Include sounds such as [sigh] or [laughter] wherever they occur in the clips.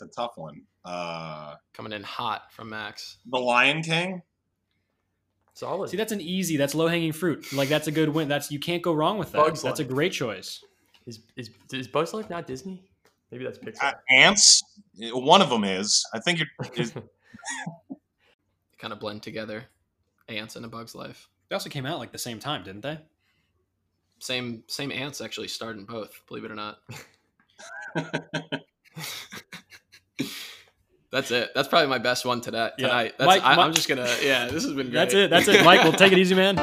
that's a tough one. Uh, Coming in hot from Max. the Lion King. Solid. See, that's an easy. That's low hanging fruit. Like that's a good win. That's you can't go wrong with that. Bugs that's a Life. great choice. is is is Bugs Life not Disney? Maybe that's Pixar. Uh, ants. One of them is. I think you're. Is, [laughs] Kind of blend together. Ants and a bug's life. They also came out like the same time, didn't they? Same same ants actually starred in both, believe it or not. [laughs] [laughs] That's it. That's probably my best one today, Yeah. tonight. That's, Mike- I, Mike- I'm just gonna. Yeah, this has been great. That's it. That's it. [laughs] Michael, take it easy, man.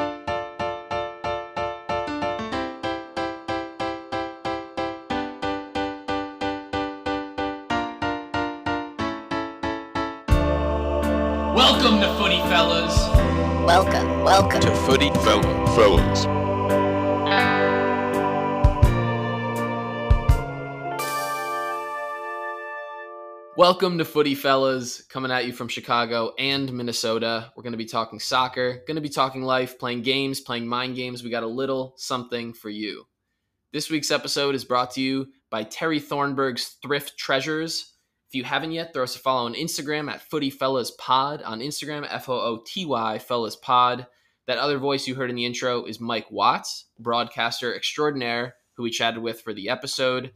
Welcome to Footy Fellas. Welcome, welcome. to Footy Fella Fellas. Welcome to Footy Fellas, coming at you from Chicago and Minnesota. We're going to be talking soccer, going to be talking life, playing games, playing mind games. We got a little something for you. This week's episode is brought to you by Terry Thornburg's Thrift Treasures. If you haven't yet, throw us a follow on Instagram at Footy Fellas Pod. On Instagram, F O O T Y Fellas Pod. That other voice you heard in the intro is Mike Watts, broadcaster extraordinaire, who we chatted with for the episode.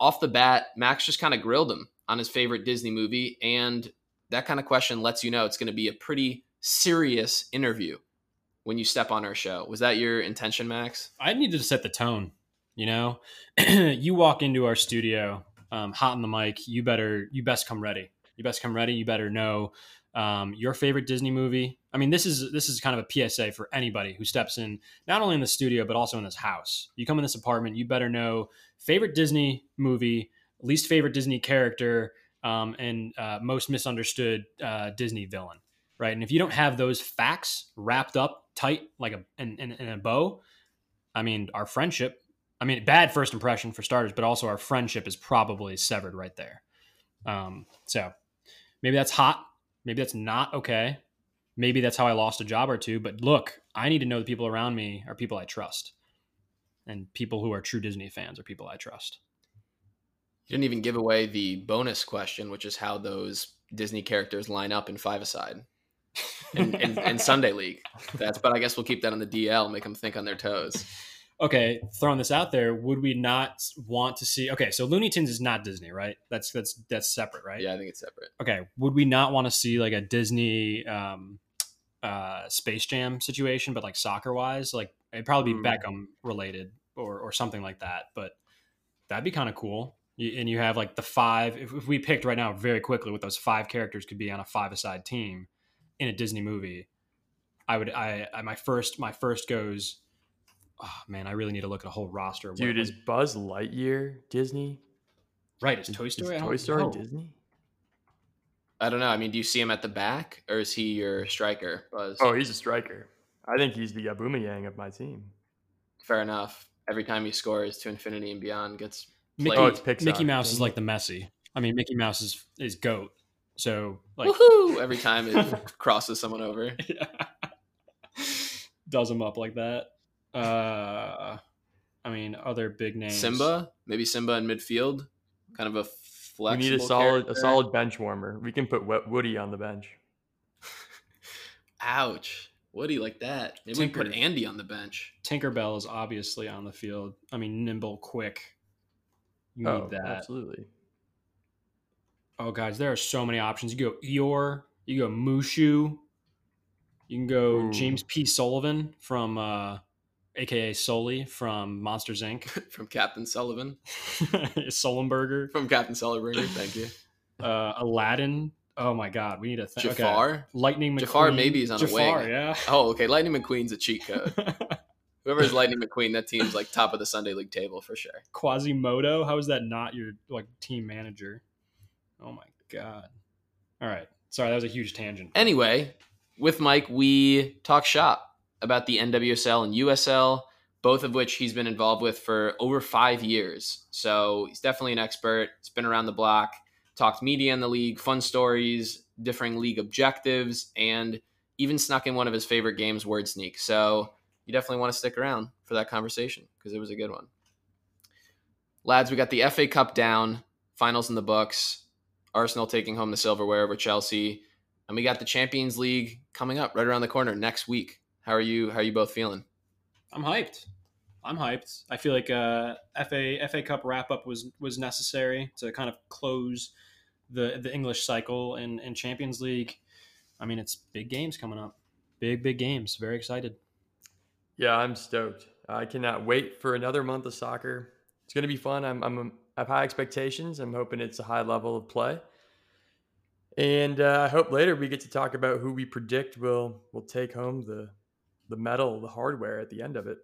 Off the bat, Max just kind of grilled him on his favorite Disney movie, and that kind of question lets you know it's going to be a pretty serious interview when you step on our show. Was that your intention, Max? I needed to set the tone. You know, [clears throat] you walk into our studio, um, hot on the mic. You better, you best come ready. You best come ready. You better know um, your favorite Disney movie. I mean, this is this is kind of a PSA for anybody who steps in, not only in the studio but also in this house. You come in this apartment, you better know favorite Disney movie, least favorite Disney character, um, and uh, most misunderstood uh, Disney villain. Right, and if you don't have those facts wrapped up tight like a in, in, in a bow, I mean, our friendship. I mean, bad first impression for starters, but also our friendship is probably severed right there. Um, so maybe that's hot. Maybe that's not okay. Maybe that's how I lost a job or two. But look, I need to know the people around me are people I trust, and people who are true Disney fans are people I trust. You didn't even give away the bonus question, which is how those Disney characters line up in five aside and, and, and [laughs] Sunday League. That's, but I guess we'll keep that on the DL, make them think on their toes. okay, throwing this out there, would we not want to see? Okay, so Looney Tunes is not Disney, right? That's that's that's separate, right? Yeah, I think it's separate. okay, would we not want to see like a Disney um, uh, Space Jam situation, but like soccer wise, like it'd probably be Hmm. Beckham related or or something like that. But that'd be kind of cool. You, and you have like the five. If, if we picked right now very quickly, what those five characters could be on a five aside team in a Disney movie, I would. I, I my first my first goes. Oh man, I really need to look at a whole roster. of what- Dude, is Buzz Lightyear Disney? right? Is Is- Toy Story? I don't Toy Story know. Disney? I don't know. I mean, do you see him at the back or is he your striker, Buzz? Oh, he's a striker. I think he's the Aubameyang of my team. Fair enough. Every time he scores to infinity and beyond gets Mickey. Oh, it's Pixar. Mickey Mouse is like the Messi. I mean, Mickey Mouse is is goat. So like Woohoo! [laughs] Every time it crosses someone over. [laughs] does him up like that. Uh, I mean, other big names. Simba, maybe Simba in midfield, kind of a We need a solid a solid bench warmer. We can put Wo- Woody on the bench. [laughs] Ouch! Woody like that. Maybe we put Andy on the bench. Tinkerbell is obviously on the field. I mean, nimble, quick. You need oh, that. absolutely. Oh, guys, there are so many options. You go Eeyore. You go Mushu. You can go Ooh. James P. Sullivan from, uh, aka Sully from Monsters Inc. [laughs] from Captain Sullivan. [laughs] Sullenberger. From Captain Sullivan. Thank you. [laughs] Uh, Aladdin. Oh my God, we need a th- okay. Jafar. Lightning McQueen. Jafar maybe is on a Jafar, wing. yeah. Oh, okay. Lightning McQueen's a cheat code. Whoever's Lightning McQueen, that team's like top of the Sunday League table for sure. Quasimodo. How is that not your like team manager? Oh my god. All right. Sorry, that was a huge tangent. Anyway, with Mike, we talk shop about the NWSL and USL, both of which he's been involved with for over five years. So he's definitely an expert. He's been around the block, talked media in the league, fun stories, differing league objectives, and even snuck in one of his favorite games, Word Sneak. So you definitely want to stick around for that conversation because it was a good one. Lads, we got the FA Cup down, finals in the books. Arsenal taking home the silverware over Chelsea, and we got the Champions League coming up right around the corner next week. How are you? How are you both feeling? I'm hyped. I'm hyped. I feel like uh, FA FA Cup wrap up was was necessary to kind of close the the English cycle and, and Champions League. I mean, it's big games coming up. Big big games. Very excited. Yeah, I'm stoked. I cannot wait for another month of soccer. It's going to be fun. I'm, I'm I have high expectations. I'm hoping it's a high level of play. And uh, I hope later we get to talk about who we predict will will take home the the medal, the hardware at the end of it.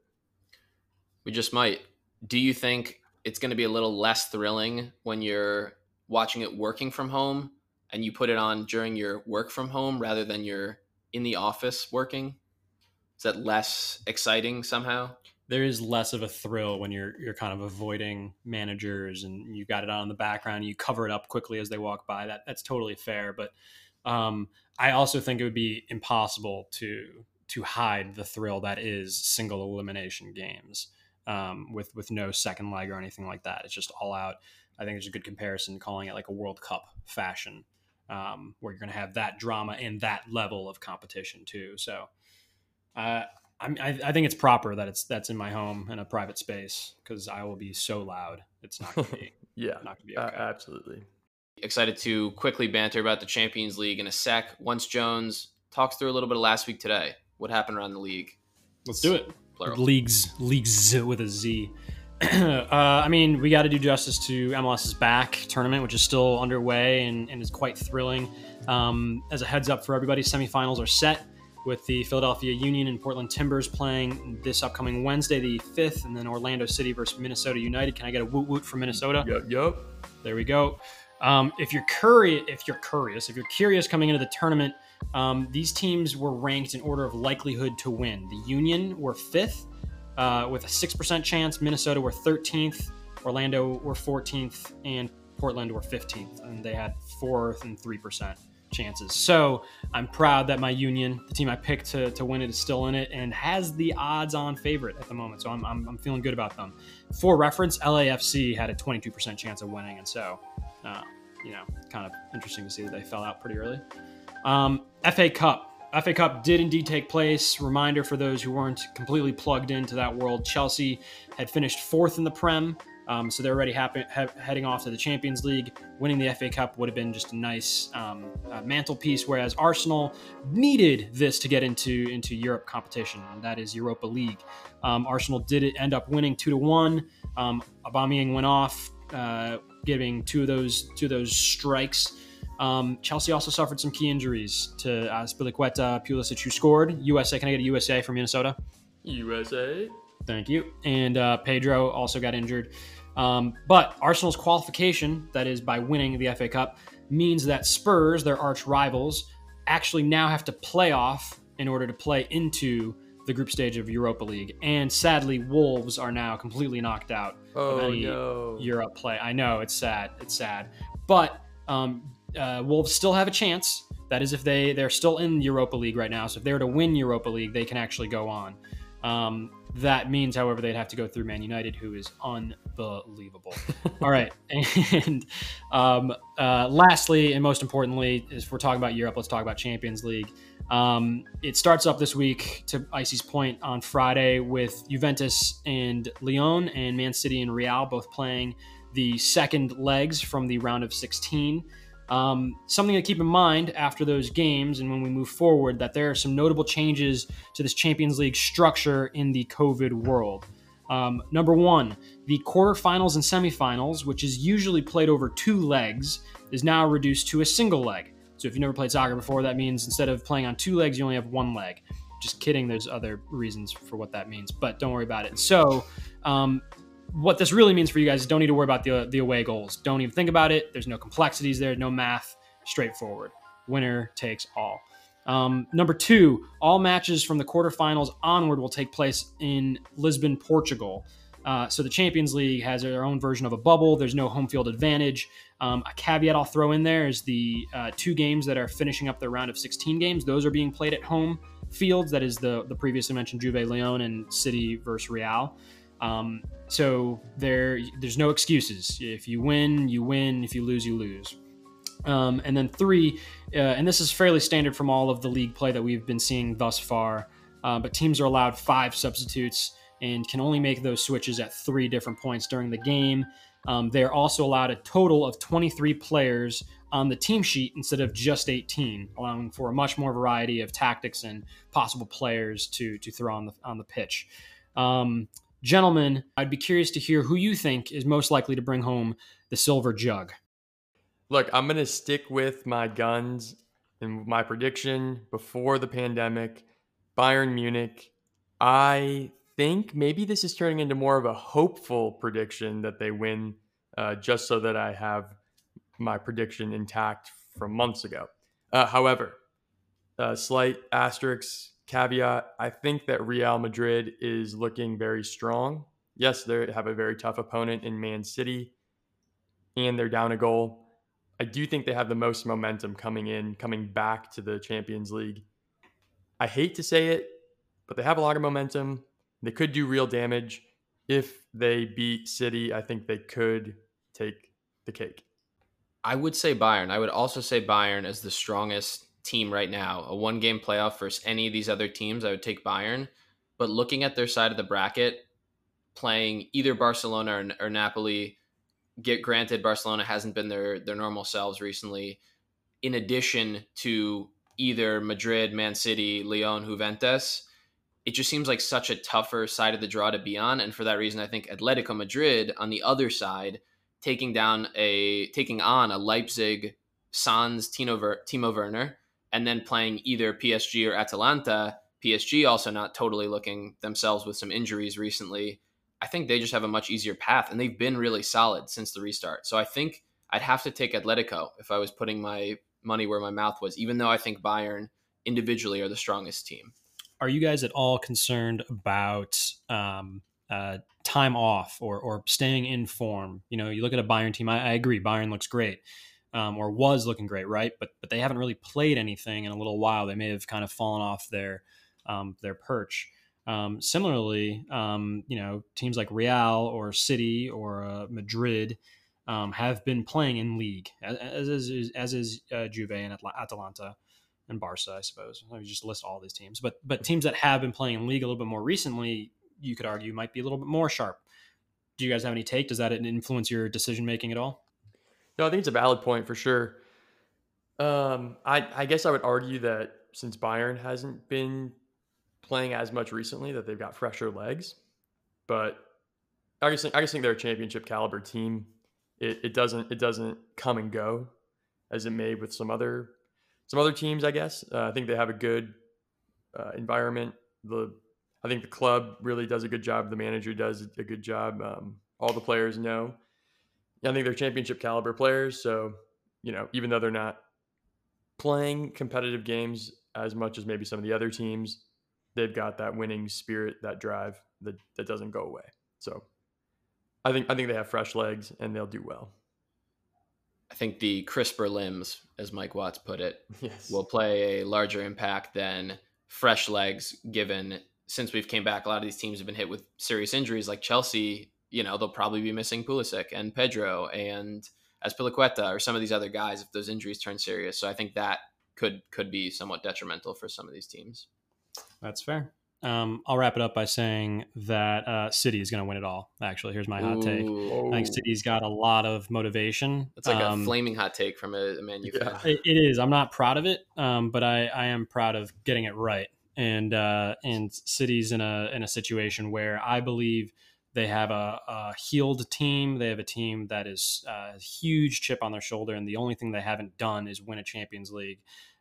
We just might. Do you think it's going to be a little less thrilling when you're watching it working from home and you put it on during your work from home rather than you're in the office working? Is that less exciting somehow? There is less of a thrill when you're you're kind of avoiding managers and you've got it on in the background. You cover it up quickly as they walk by. That that's totally fair. But um, I also think it would be impossible to to hide the thrill that is single elimination games um, with with no second leg or anything like that. It's just all out. I think there's a good comparison calling it like a World Cup fashion, um, where you're going to have that drama and that level of competition too. So, uh, I, I think it's proper that it's that's in my home in a private space because I will be so loud. It's not going to be [laughs] yeah, not going to be uh, absolutely. Excited to quickly banter about the Champions League in a sec. Once Jones talks through a little bit of last week today, what happened around the league? Let's do it. Plural. Leagues, leagues with a Z. [clears throat] uh, I mean, we got to do justice to MLS's back tournament, which is still underway and, and is quite thrilling. Um, as a heads up for everybody, semifinals are set with the Philadelphia Union and Portland Timbers playing this upcoming Wednesday, the 5th, and then Orlando City versus Minnesota United. Can I get a woot woot from Minnesota? Yep, yep. There we go. Um, if you're curious, if you're curious, if you're curious coming into the tournament, um, these teams were ranked in order of likelihood to win. The Union were fifth uh, with a six percent chance. Minnesota were 13th. Orlando were 14th, and Portland were 15th, and they had fourth and three percent chances. So I'm proud that my Union, the team I picked to, to win it, is still in it and has the odds-on favorite at the moment. So I'm, I'm, I'm feeling good about them. For reference, LAFC had a 22% chance of winning, and so uh, you know, kind of interesting to see that they fell out pretty early. Um, FA Cup. FA Cup did indeed take place. Reminder for those who weren't completely plugged into that world: Chelsea had finished fourth in the Prem, um, so they're already happy, heading off to the Champions League. Winning the FA Cup would have been just a nice um, uh, mantelpiece. Whereas Arsenal needed this to get into into Europe competition, and that is Europa League. Um, Arsenal did end up winning two to one. Um, Aubameyang went off, uh, giving two of those two of those strikes. Um, Chelsea also suffered some key injuries to uh, Azpilicueta, Pulisic, who scored. USA, can I get a USA from Minnesota? USA. Thank you. And uh, Pedro also got injured. Um, but Arsenal's qualification, that is by winning the FA Cup, means that Spurs, their arch rivals, actually now have to play off in order to play into the group stage of Europa League. And sadly, Wolves are now completely knocked out Oh of any no. Europe play. I know it's sad. It's sad, but um, uh, Wolves still have a chance. That is, if they they're still in Europa League right now. So if they were to win Europa League, they can actually go on. Um, that means, however, they'd have to go through Man United, who is unbelievable. [laughs] All right, [laughs] and um, uh, lastly, and most importantly, if we're talking about Europe, let's talk about Champions League. Um, it starts up this week to Icy's point on Friday with Juventus and Lyon and Man City and Real both playing the second legs from the round of 16. Um, something to keep in mind after those games and when we move forward that there are some notable changes to this Champions League structure in the COVID world. Um, number one, the quarterfinals and semifinals, which is usually played over two legs, is now reduced to a single leg. So if you've never played soccer before, that means instead of playing on two legs, you only have one leg. Just kidding. There's other reasons for what that means, but don't worry about it. So, um, what this really means for you guys is don't need to worry about the, the away goals. Don't even think about it. There's no complexities there, no math, straightforward. Winner takes all. Um, number two, all matches from the quarterfinals onward will take place in Lisbon, Portugal. Uh, so the Champions League has their own version of a bubble. There's no home field advantage. Um, a caveat I'll throw in there is the uh, two games that are finishing up their round of 16 games. Those are being played at home fields. That is the the previously mentioned Juve Lyon and City versus Real. Um, so there there's no excuses. If you win, you win. If you lose, you lose. Um, and then three, uh, and this is fairly standard from all of the league play that we've been seeing thus far, uh, but teams are allowed five substitutes and can only make those switches at three different points during the game. Um, they're also allowed a total of 23 players on the team sheet instead of just 18, allowing for a much more variety of tactics and possible players to to throw on the on the pitch. Um, gentlemen, I'd be curious to hear who you think is most likely to bring home the silver jug. Look, I'm going to stick with my guns and my prediction before the pandemic. Bayern Munich. I think maybe this is turning into more of a hopeful prediction that they win, uh, just so that I have my prediction intact from months ago. Uh, however, a slight asterisk caveat I think that Real Madrid is looking very strong. Yes, they have a very tough opponent in Man City, and they're down a goal. I do think they have the most momentum coming in, coming back to the Champions League. I hate to say it, but they have a lot of momentum. They could do real damage. If they beat City, I think they could take the cake. I would say Bayern. I would also say Bayern as the strongest team right now. A one game playoff versus any of these other teams, I would take Bayern. But looking at their side of the bracket, playing either Barcelona or, or Napoli, get granted Barcelona hasn't been their their normal selves recently. In addition to either Madrid, Man City, Lyon, Juventus, it just seems like such a tougher side of the draw to be on. And for that reason, I think Atletico Madrid on the other side, taking down a taking on a Leipzig Sans Tino Ver, Timo Werner, and then playing either PSG or Atalanta. PSG also not totally looking themselves with some injuries recently. I think they just have a much easier path, and they've been really solid since the restart. So I think I'd have to take Atletico if I was putting my money where my mouth was, even though I think Bayern individually are the strongest team. Are you guys at all concerned about um, uh, time off or, or staying in form? You know, you look at a Bayern team. I, I agree, Bayern looks great. Um, or was looking great, right? But but they haven't really played anything in a little while. They may have kind of fallen off their um, their perch. Um, similarly, um, you know, teams like Real or City or uh, Madrid um, have been playing in league, as, as is, as is uh, Juve and Atalanta and Barca, I suppose. I mean, just list all these teams, but but teams that have been playing in league a little bit more recently, you could argue might be a little bit more sharp. Do you guys have any take? Does that influence your decision making at all? No, I think it's a valid point for sure. Um, I I guess I would argue that since Bayern hasn't been playing as much recently that they've got fresher legs. But I just think I just think they're a championship caliber team. It, it doesn't it doesn't come and go as it may with some other some other teams. I guess uh, I think they have a good uh, environment. The I think the club really does a good job. The manager does a good job. Um, all the players know. I think they're championship caliber players. So you know, even though they're not playing competitive games as much as maybe some of the other teams, they've got that winning spirit, that drive that, that doesn't go away. So I think I think they have fresh legs and they'll do well. I think the crisper limbs, as Mike Watts put it, yes. will play a larger impact than fresh legs. Given since we've came back, a lot of these teams have been hit with serious injuries, like Chelsea. You know they'll probably be missing Pulisic and Pedro and Azpilicueta or some of these other guys if those injuries turn serious. So I think that could could be somewhat detrimental for some of these teams. That's fair. Um, I'll wrap it up by saying that uh, City is going to win it all. Actually, here's my hot take. I think City's got a lot of motivation. It's like um, a flaming hot take from a, a Man U fan. It, it is. I'm not proud of it, um, but I, I am proud of getting it right. And uh, and City's in a in a situation where I believe they have a, a healed team. They have a team that is uh, a huge chip on their shoulder, and the only thing they haven't done is win a Champions League.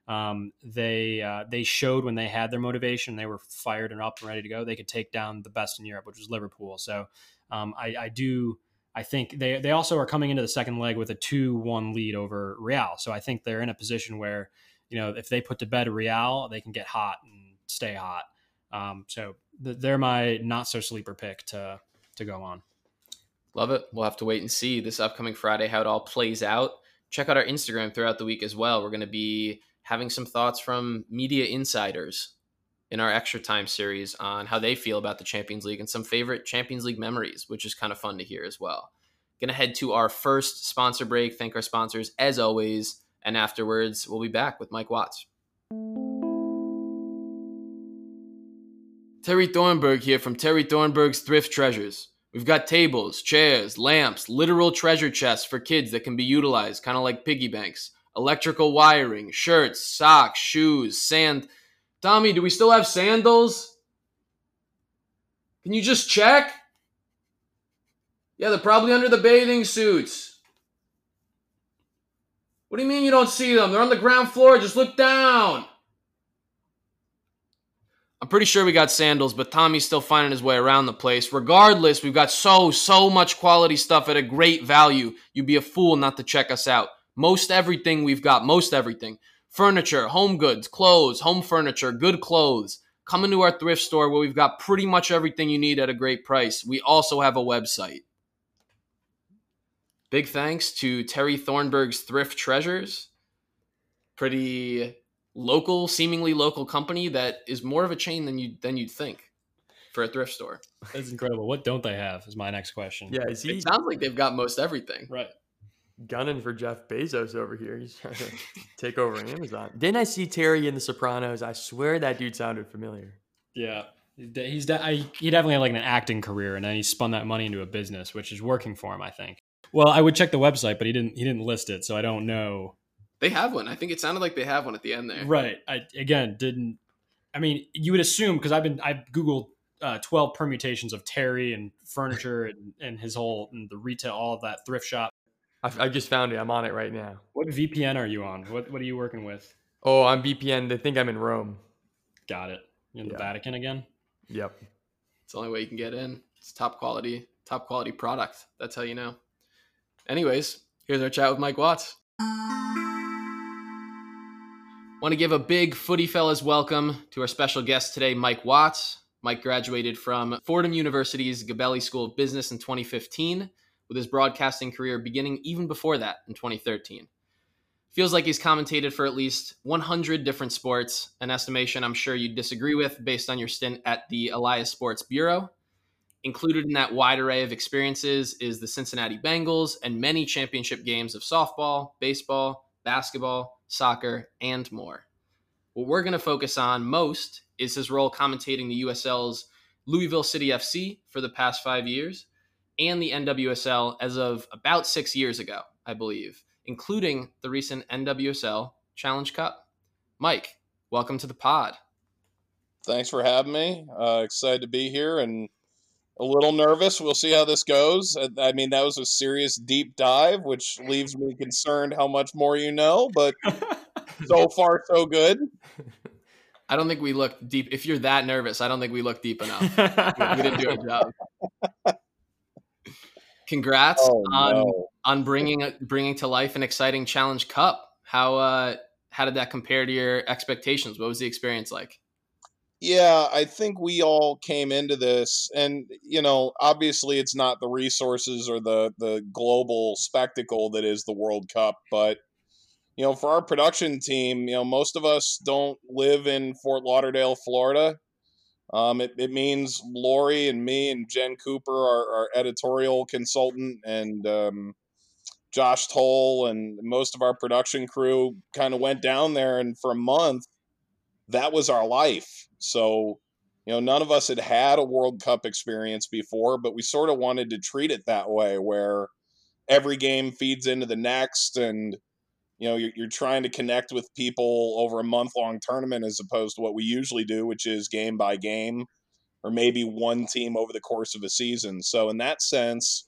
Um, they uh, they showed when they had their motivation, they were fired and up and ready to go. They could take down the best in Europe, which was Liverpool. So um, I, I, do. I think they they also are coming into the second leg with a two one lead over Real. So I think they're in a position where you know if they put to bed Real, they can get hot and stay hot. Um, so th- they're my not so sleeper pick to to go on. Love it. We'll have to wait and see this upcoming Friday how it all plays out. Check out our Instagram throughout the week as well. We're going to be having some thoughts from media insiders in our extra time series on how they feel about the Champions League and some favorite Champions League memories, which is kind of fun to hear as well. Going to head to our first sponsor break. Thank our sponsors, as always, And afterwards, we'll be back with Mike Watts. Terry Thornburg here from Terry Thornburg's Thrift Treasures. We've got tables, chairs, lamps, literal treasure chests for kids that can be utilized, kind of like piggy banks, electrical wiring, shirts, socks, shoes, sand. Tommy, do we still have sandals? Can you just check? Yeah, they're probably under the bathing suits. What do you mean you don't see them? They're on the ground floor. Just look down. I'm pretty sure we got sandals, but Tommy's still finding his way around the place. Regardless, we've got so, so much quality stuff at a great value. You'd be a fool not to check us out. Most everything we've got, most everything furniture, home goods, clothes, home furniture, good clothes. Come into our thrift store where we've got pretty much everything you need at a great price. We also have a website. Big thanks to Terry Thornburg's Thrift Treasures. Pretty local, seemingly local company that is more of a chain than you than you'd think for a thrift store. That's incredible. What don't they have? Is my next question. Yeah, is he It sounds like they've got most everything. Right. Gunning for Jeff Bezos over here? He's trying to [laughs] take over Amazon. Didn't I see Terry in The Sopranos? I swear that dude sounded familiar. Yeah. He's de- I, he definitely had like an acting career, and then he spun that money into a business, which is working for him, I think. Well, I would check the website, but he didn't. He didn't list it, so I don't know. They have one. I think it sounded like they have one at the end there. Right. I again didn't. I mean, you would assume because I've been I've googled uh, twelve permutations of Terry and furniture and, and his whole and the retail, all of that thrift shop. I, I just found it. I'm on it right now. What VPN are you on? What What are you working with? Oh, I'm VPN. They think I'm in Rome. Got it. You in the Vatican again? Yep. It's the only way you can get in. It's top quality, top quality product. That's how you know. Anyways, here's our chat with Mike Watts. Want to give a big footy fellas welcome to our special guest today, Mike Watts. Mike graduated from Fordham University's Gabelli School of Business in 2015, with his broadcasting career beginning even before that in 2013. Feels like he's commentated for at least 100 different sports, an estimation I'm sure you'd disagree with based on your stint at the Elias Sports Bureau. Included in that wide array of experiences is the Cincinnati Bengals and many championship games of softball, baseball, basketball, soccer, and more. What we're going to focus on most is his role commentating the USL's Louisville City FC for the past five years and the NWSL as of about six years ago, I believe, including the recent NWSL Challenge Cup. Mike, welcome to the pod. Thanks for having me. Uh, excited to be here and a little nervous. We'll see how this goes. I, I mean, that was a serious deep dive, which leaves me concerned how much more you know, but [laughs] so far, so good. I don't think we looked deep. If you're that nervous, I don't think we looked deep enough. [laughs] we, we didn't do our job. [laughs] Congrats Oh, on no. on bringing bringing to life an exciting Challenge Cup. How uh, how did that compare to your expectations? What was the experience like? Yeah, I think we all came into this, and you know, obviously, it's not the resources or the the global spectacle that is the World Cup, but you know, for our production team, you know, most of us don't live in Fort Lauderdale, Florida. Um, it, it means Lori and me and Jen Cooper, our, our editorial consultant, and um, Josh Toll, and most of our production crew kind of went down there, and for a month, that was our life. So, you know, none of us had had a World Cup experience before, but we sort of wanted to treat it that way, where every game feeds into the next, and you know, you're, you're trying to connect with people over a month long tournament as opposed to what we usually do, which is game by game, or maybe one team over the course of a season. So, in that sense,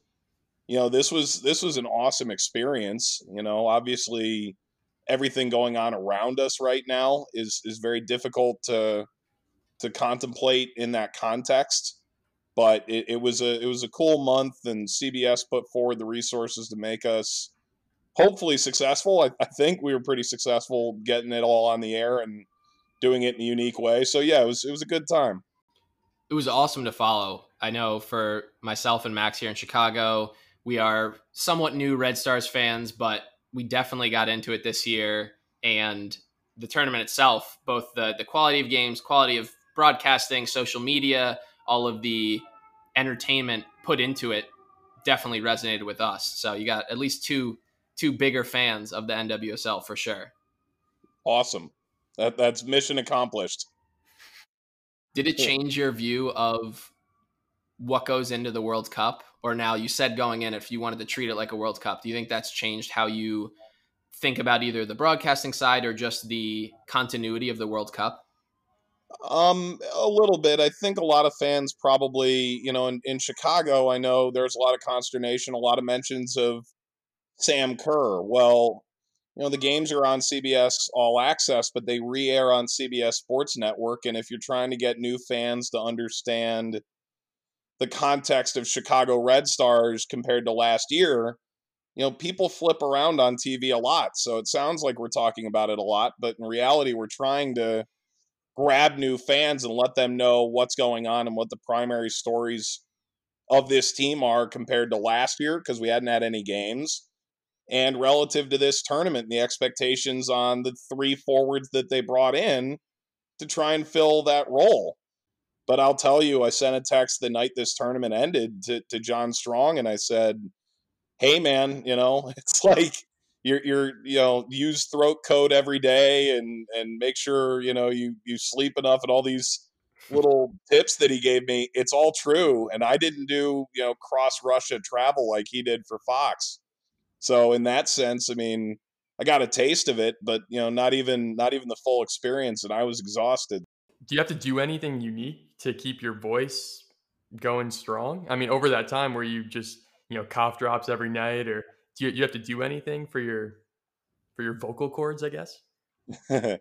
you know, this was this was an awesome experience. You know, obviously everything going on around us right now is is very difficult to to contemplate in that context. But it, it was a it was a cool month, and CBS put forward the resources to make us hopefully successful. I, I think we were pretty successful getting it all on the air and doing it in a unique way. So yeah, it was it was a good time. It was awesome to follow. I know for myself and Max here in Chicago, we are somewhat new Red Stars fans, but we definitely got into it this year. And the tournament itself, both the the quality of games, quality of broadcasting, social media, all of the entertainment put into it, definitely resonated with us. So you got at least two two bigger fans of the NWSL for sure. Awesome. That that's mission accomplished. Did it change your view of what goes into the World Cup? Or now you said going in, if you wanted to treat it like a World Cup, do you think that's changed how you think about either the broadcasting side or just the continuity of the World Cup? Um, a little bit. I think a lot of fans probably, you know, in, in Chicago, I know there's a lot of consternation, a lot of mentions of Sam Kerr. Well, you know, the games are on CBS All Access, but they re air on CBS Sports Network. And if you're trying to get new fans to understand the context of Chicago Red Stars compared to last year, you know, people flip around on TV a lot. So it sounds like we're talking about it a lot, but in reality, we're trying to grab new fans and let them know what's going on and what the primary stories of this team are compared to last year because we hadn't had any games and relative to this tournament the expectations on the three forwards that they brought in to try and fill that role. But i'll tell you i sent a text the night this tournament ended to, to john strong and i said hey man you know [laughs] it's like you're you're you know use throat coat every day and and make sure you know you you sleep enough and all these little tips that he gave me. It's all true. And i didn't do you know cross russia travel like he did for fox so in that sense i mean i got a taste of it but you know not even not even the full experience and i was exhausted. Do you have to do anything unique to keep your voice going strong? I mean over that time where you just you know cough drops every night or do you, you have to do anything for your for your vocal cords i guess? [laughs]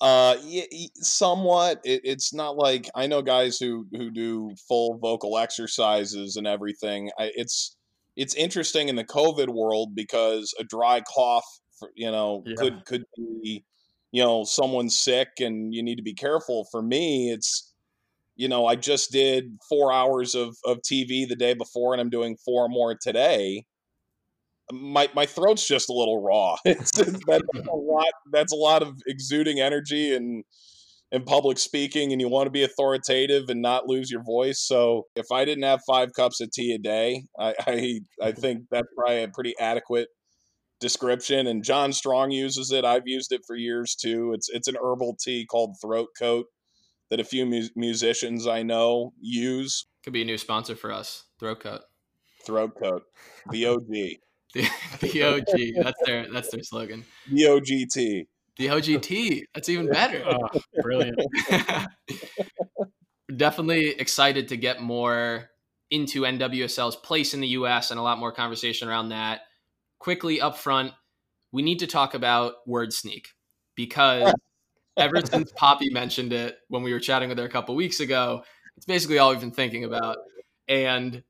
Uh yeah, somewhat it, it's not like i know guys who who do full vocal exercises and everything I, it's it's interesting in the covid world because a dry cough you know yeah. could could be you know someone's sick and you need to be careful for me it's you know i just did four hours of of tv the day before and i'm doing four more today my my throat's just a little raw. [laughs] It's, it's that's a lot. That's a lot of exuding energy and in public speaking, and you want to be authoritative and not lose your voice. So if I didn't have five cups of tea a day, I I, I [laughs] think that's probably a pretty adequate description. And John Strong uses it. I've used it for years too. It's it's an herbal tea called Throat Coat that a few mu- musicians I know use. Could be a new sponsor for us. Throat Coat. Throat Coat, the OG. [laughs] The, the OG. That's their that's their slogan. The OGT. The OGT. That's even better. Oh, brilliant. [laughs] Definitely excited to get more into NWSL's place in the US and a lot more conversation around that. Quickly up front, we need to talk about Word Sneak because [laughs] ever since Poppy mentioned it when we were chatting with her a couple weeks ago, it's basically all we've been thinking about. And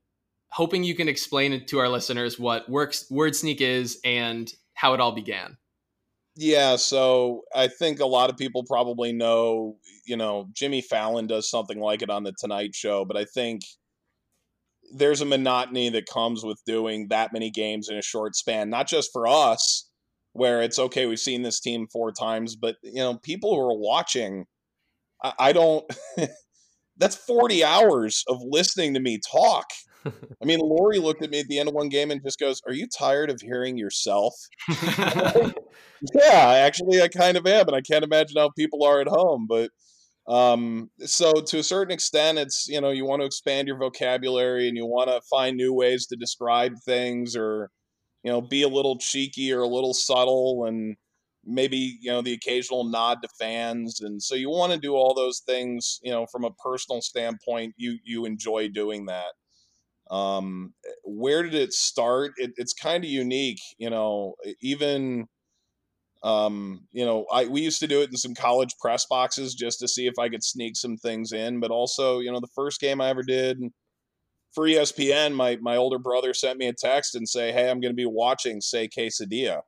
hoping you can explain it to our listeners what works word sneak is and how it all began yeah so i think a lot of people probably know you know jimmy fallon does something like it on the tonight show but i think there's a monotony that comes with doing that many games in a short span not just for us where it's okay we've seen this team four times but you know people who are watching i, I don't [laughs] that's 40 hours of listening to me talk I mean, Lori looked at me at the end of one game and just goes, "Are you tired of hearing yourself?" [laughs] yeah, actually, I kind of am, and I can't imagine how people are at home. But um, so to a certain extent, it's you know you want to expand your vocabulary and you want to find new ways to describe things, or you know, be a little cheeky or a little subtle, and maybe you know the occasional nod to fans and so you want to do all those things you know from a personal standpoint you you enjoy doing that um, where did it start? It, it's kind of unique, you know. Even, um, you know, I we used to do it in some college press boxes just to see if I could sneak some things in. But also, you know, the first game I ever did for ESPN, my my older brother sent me a text and say, "Hey, I'm going to be watching Say Quesadilla."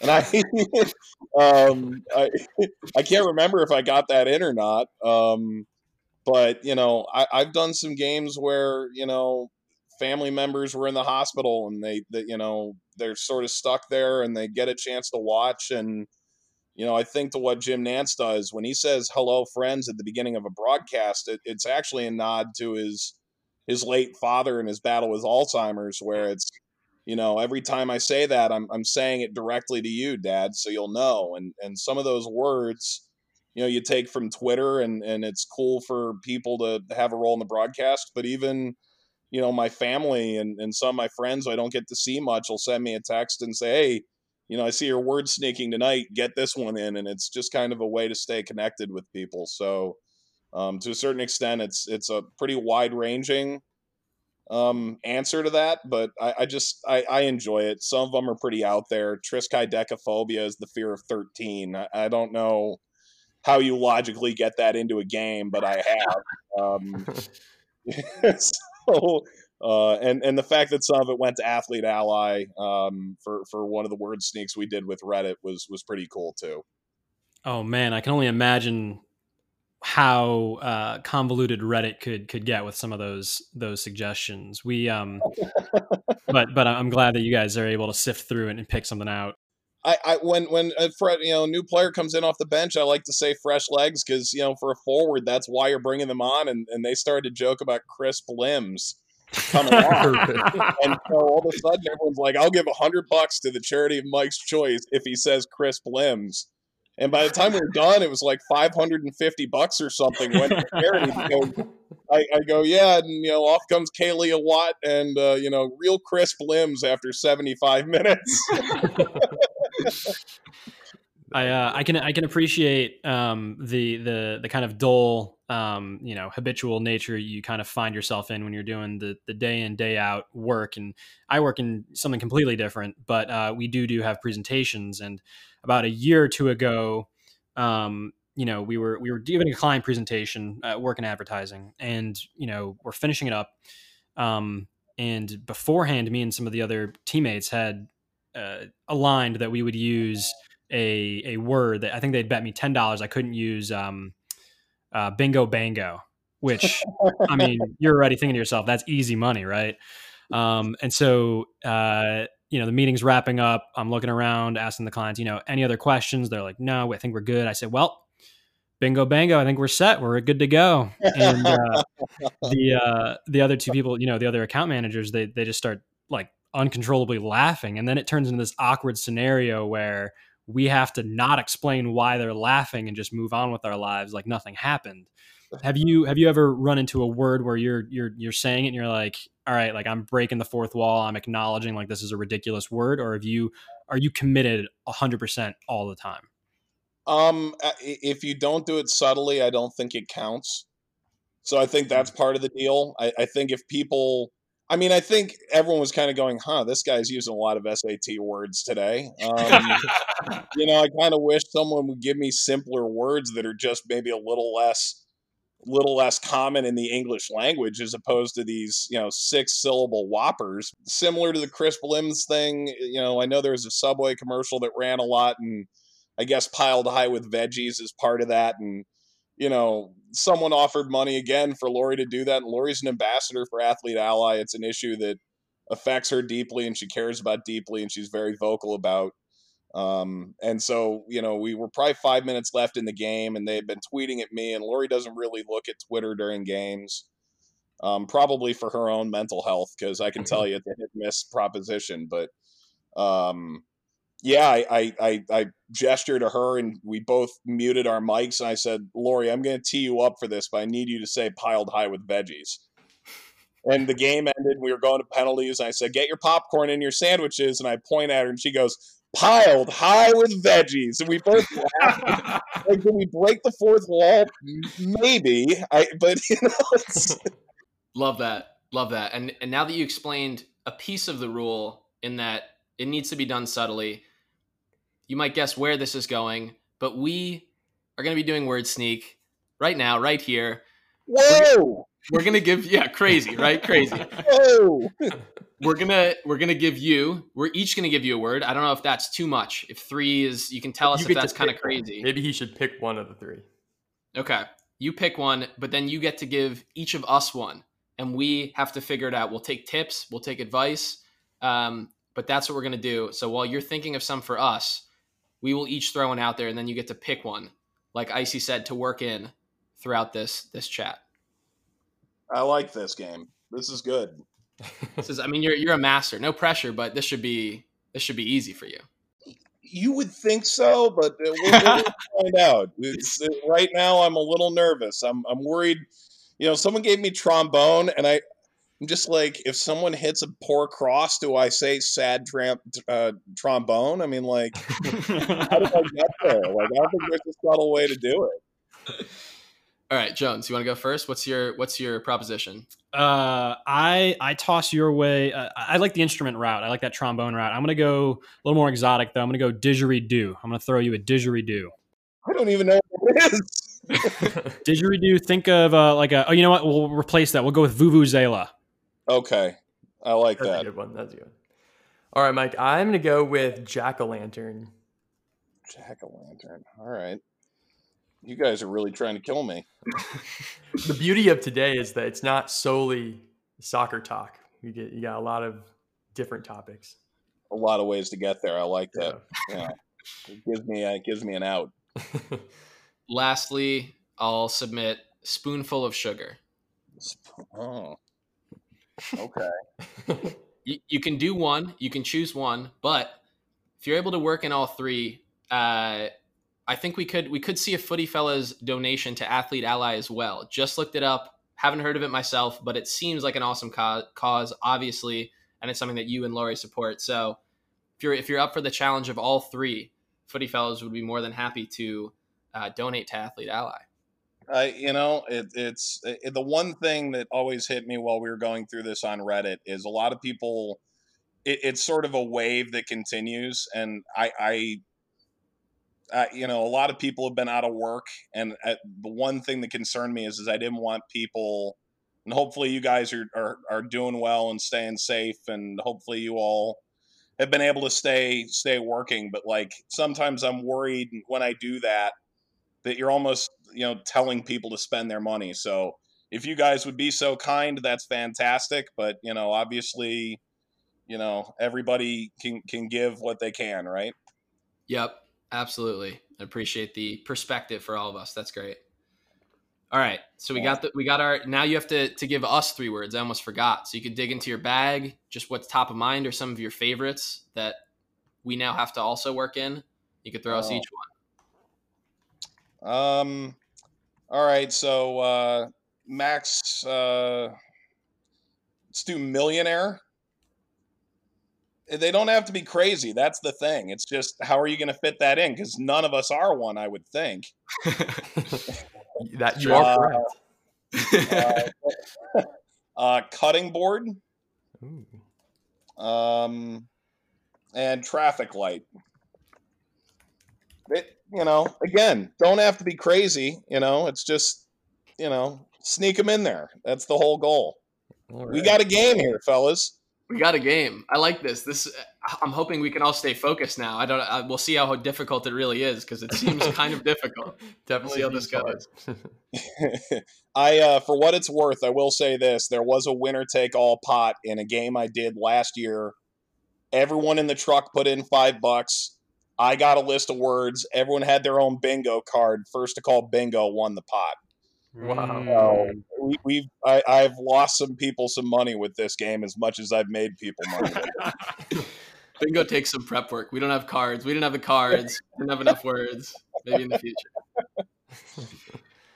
And I, [laughs] um, I, [laughs] I can't remember if I got that in or not. Um, but you know, I, I've done some games where you know family members were in the hospital and they, you know they're sort of stuck there and they get a chance to watch and you know i think to what jim nantz does when he says hello friends at the beginning of a broadcast it, it's actually a nod to his his late father and his battle with alzheimer's where it's you know, every time I say that, I'm I'm saying it directly to you, Dad, so you'll know. And and some of those words, you know, you take from Twitter, and and it's cool for people to have a role in the broadcast. But even, you know, my family and and some of my friends I don't get to see much will send me a text and say, hey. You know, I see your word sneaking tonight. Get this one in, and it's just kind of a way to stay connected with people. So, um, to a certain extent, it's it's a pretty wide ranging um, answer to that, but I, I just I, I, enjoy it. Some of them are pretty out there. Triskaidekaphobia is the fear of thirteen. I, I, don't know how you logically get that into a game, but I have. Um, [laughs] [laughs] so, [laughs] uh, and and the fact that some of it went to Athlete Ally um, for for one of the word sneaks we did with Reddit was was pretty cool too. Oh man, I can only imagine how uh, convoluted Reddit could could get with some of those those suggestions. We um, [laughs] but but I'm glad that you guys are able to sift through and pick something out. I, I when when a you know new player comes in off the bench, I like to say fresh legs because you know for a forward that's why you're bringing them on, and and they started to joke about crisp limbs coming [laughs] on, and so all of a sudden everyone's like, I'll give a hundred bucks to the charity of Mike's choice if he says crisp limbs. And by the time we were done, it was like 550 bucks or something went to charity. [laughs] I, I, go, yeah, and you know, off comes Kealia Watt and uh, you know, real crisp limbs after 75 minutes. [laughs] [laughs] I uh, I can I can appreciate um, the the the kind of dull um, you know habitual nature you kind of find yourself in when you're doing the the day in day out work and I work in something completely different but uh, we do do have presentations and about a year or two ago, um, you know, we were we were giving a client presentation at work in advertising, and you know, we're finishing it up. Um, and beforehand, me and some of the other teammates had uh, aligned that we would use a a word that I think they'd bet me ten dollars I couldn't use um, uh, bingo bango, which I mean, you're already thinking to yourself, that's easy money, right? Um, and so uh, you know the meeting's wrapping up i'm looking around asking the clients you know any other questions? They're like no i think we're good. I said well bingo bango i think we're set we're good to go. And uh, the uh, the other two people you know the other account managers they they just start like uncontrollably laughing. And then it turns into this awkward scenario where we have to not explain why they're laughing and just move on with our lives like nothing happened. Have you have you ever run into a word where you're you're you're saying it and you're like all right like i'm breaking the fourth wall. I'm acknowledging like this is a ridiculous word or have you are you committed 100% all the time? Um if you don't do it subtly i don't think it counts. So i think that's part of the deal. I, I think if people I mean, I think everyone was kind of going, "Huh, this guy's using a lot of SAT words today." Um, [laughs] you know, I kind of wish someone would give me simpler words that are just maybe a little less little less common in the English language as opposed to these, you know, six syllable whoppers. Similar to the crisp limbs thing, you know, I know there was a Subway commercial that ran a lot and I guess piled high with veggies as part of that. And, you know, someone offered money again for Lori to do that. And Lori's an ambassador for Athlete Ally. It's an issue that affects her deeply and she cares about deeply and she's very vocal about. Um, and so, you know, we were probably five minutes left in the game, and they had been tweeting at me. And Lori doesn't really look at Twitter during games, um, probably for her own mental health, because I can tell you it's a hit miss proposition. But um, yeah, I, I, I, I gestured to her, and we both muted our mics. And I said, Lori, I'm going to tee you up for this, but I need you to say piled high with veggies. And the game ended. We were going to penalties. And I said, Get your popcorn in your sandwiches. And I point at her, and she goes, piled high with veggies, and we both [laughs] laughed. like, did we break the fourth wall? Maybe. I, but you know, it's... love that, love that. And and now that you explained a piece of the rule in that it needs to be done subtly, you might guess where this is going. But we are going to be doing word sneak right now, right here. Whoa! We're, we're going to give yeah, crazy, right? Crazy. Whoa! [laughs] we're gonna we're gonna give you we're each gonna give you a word. I don't know if that's too much. If three is you can tell us you if that's kind of crazy. Maybe he should pick one of the three. Okay. You pick one, but then you get to give each of us one. And we have to figure it out. We'll take tips, we'll take advice. Um, but that's what we're gonna do. So while you're thinking of some for us, we will each throw one out there and then you get to pick one, like Icy said, to work in throughout this this chat. I like this game. This is good. [laughs] this is i mean, you're you're a master. No pressure, but this should be this should be easy for you. You would think so, but uh, we'll, we'll [laughs] find out. It's, right now, I'm a little nervous. I'm I'm worried. You know, someone gave me trombone, and I I'm just like, if someone hits a poor cross, do I say sad tram- uh, trombone? I mean, like, how did I get there? Like, I don't think there's a subtle way to do it. All right, Jones, you want to go first? What's your what's your proposition? Uh, I I toss your way. Uh, I like the instrument route. I like that trombone route. I'm gonna go a little more exotic though. I'm gonna go didgeridoo. I'm gonna throw you a didgeridoo. I don't even know what it is. [laughs] Didgeridoo. Think of uh, like a. Oh, you know what? We'll replace that. We'll go with vuvuzela. Okay, I like That's a that. good one. That's good. All right, Mike. I'm gonna go with jack o' lantern. Jack o' lantern. All right. You guys are really trying to kill me. [laughs] The beauty of today is that it's not solely soccer talk. You get you got a lot of different topics. A lot of ways to get there. I like that. Yeah, it gives me uh, it gives me an out. [laughs] Lastly, I'll submit spoonful of sugar. Oh, okay. [laughs] You, you can do one, you can choose one, but if you're able to work in all three, uh, I think we could we could see a Footy Fellas donation to Athlete Ally as well. Just looked it up, haven't heard of it myself, but it seems like an awesome co- cause, obviously, and it's something that you and Laurie support. So if you're if you're up for the challenge of all three, Footy Fellas would be more than happy to uh, donate to Athlete Ally. I, you know, it, it's it, the one thing that always hit me while we were going through this on Reddit is a lot of people. It, it's sort of a wave that continues, and I, I, uh, you know, a lot of people have been out of work, and uh, the one thing that concerned me is, is I didn't want people, and hopefully you guys are, are are doing well and staying safe, and hopefully you all have been able to stay stay working. But like sometimes I'm worried when I do that that you're almost you know telling people to spend their money so if you guys would be so kind that's fantastic but you know obviously you know everybody can can give what they can right Yep, absolutely. I appreciate the perspective for all of us. That's great. All right, so we got the we got our now you have to to give us three words. I almost forgot. So you could dig into your bag, just what's top of mind or some of your favorites that we now have to also work in. You could throw us Oh. each one. um all right so uh max uh let's do millionaire they don't have to be crazy that's the thing it's just how are you going to fit that in because none of us are one i would think [laughs] that you Uh, are correct. uh, [laughs] uh cutting board Ooh. um, and traffic light. It, you know, again, don't have to be crazy. You know, it's just, you know, sneak them in there. That's the whole goal. All We got a game here, fellas. We got a game. I like this. This I'm hoping we can all stay focused now. I don't. I, we'll see how difficult it really is because it seems [laughs] kind of difficult. Definitely see how this hard. [laughs] [laughs] I, uh, for what it's worth, I will say this: there was a winner take all pot in a game I did last year. Everyone in the truck put in five bucks. I got a list of words. Everyone had their own bingo card. First to call bingo won the pot. Wow. Mm. we, we've I, I've lost some people some money with this game as much as I've made people money. [laughs] [laughs] Bingo takes some prep work. We don't have cards. We didn't have the cards. We didn't have enough words. Maybe in the future. [laughs]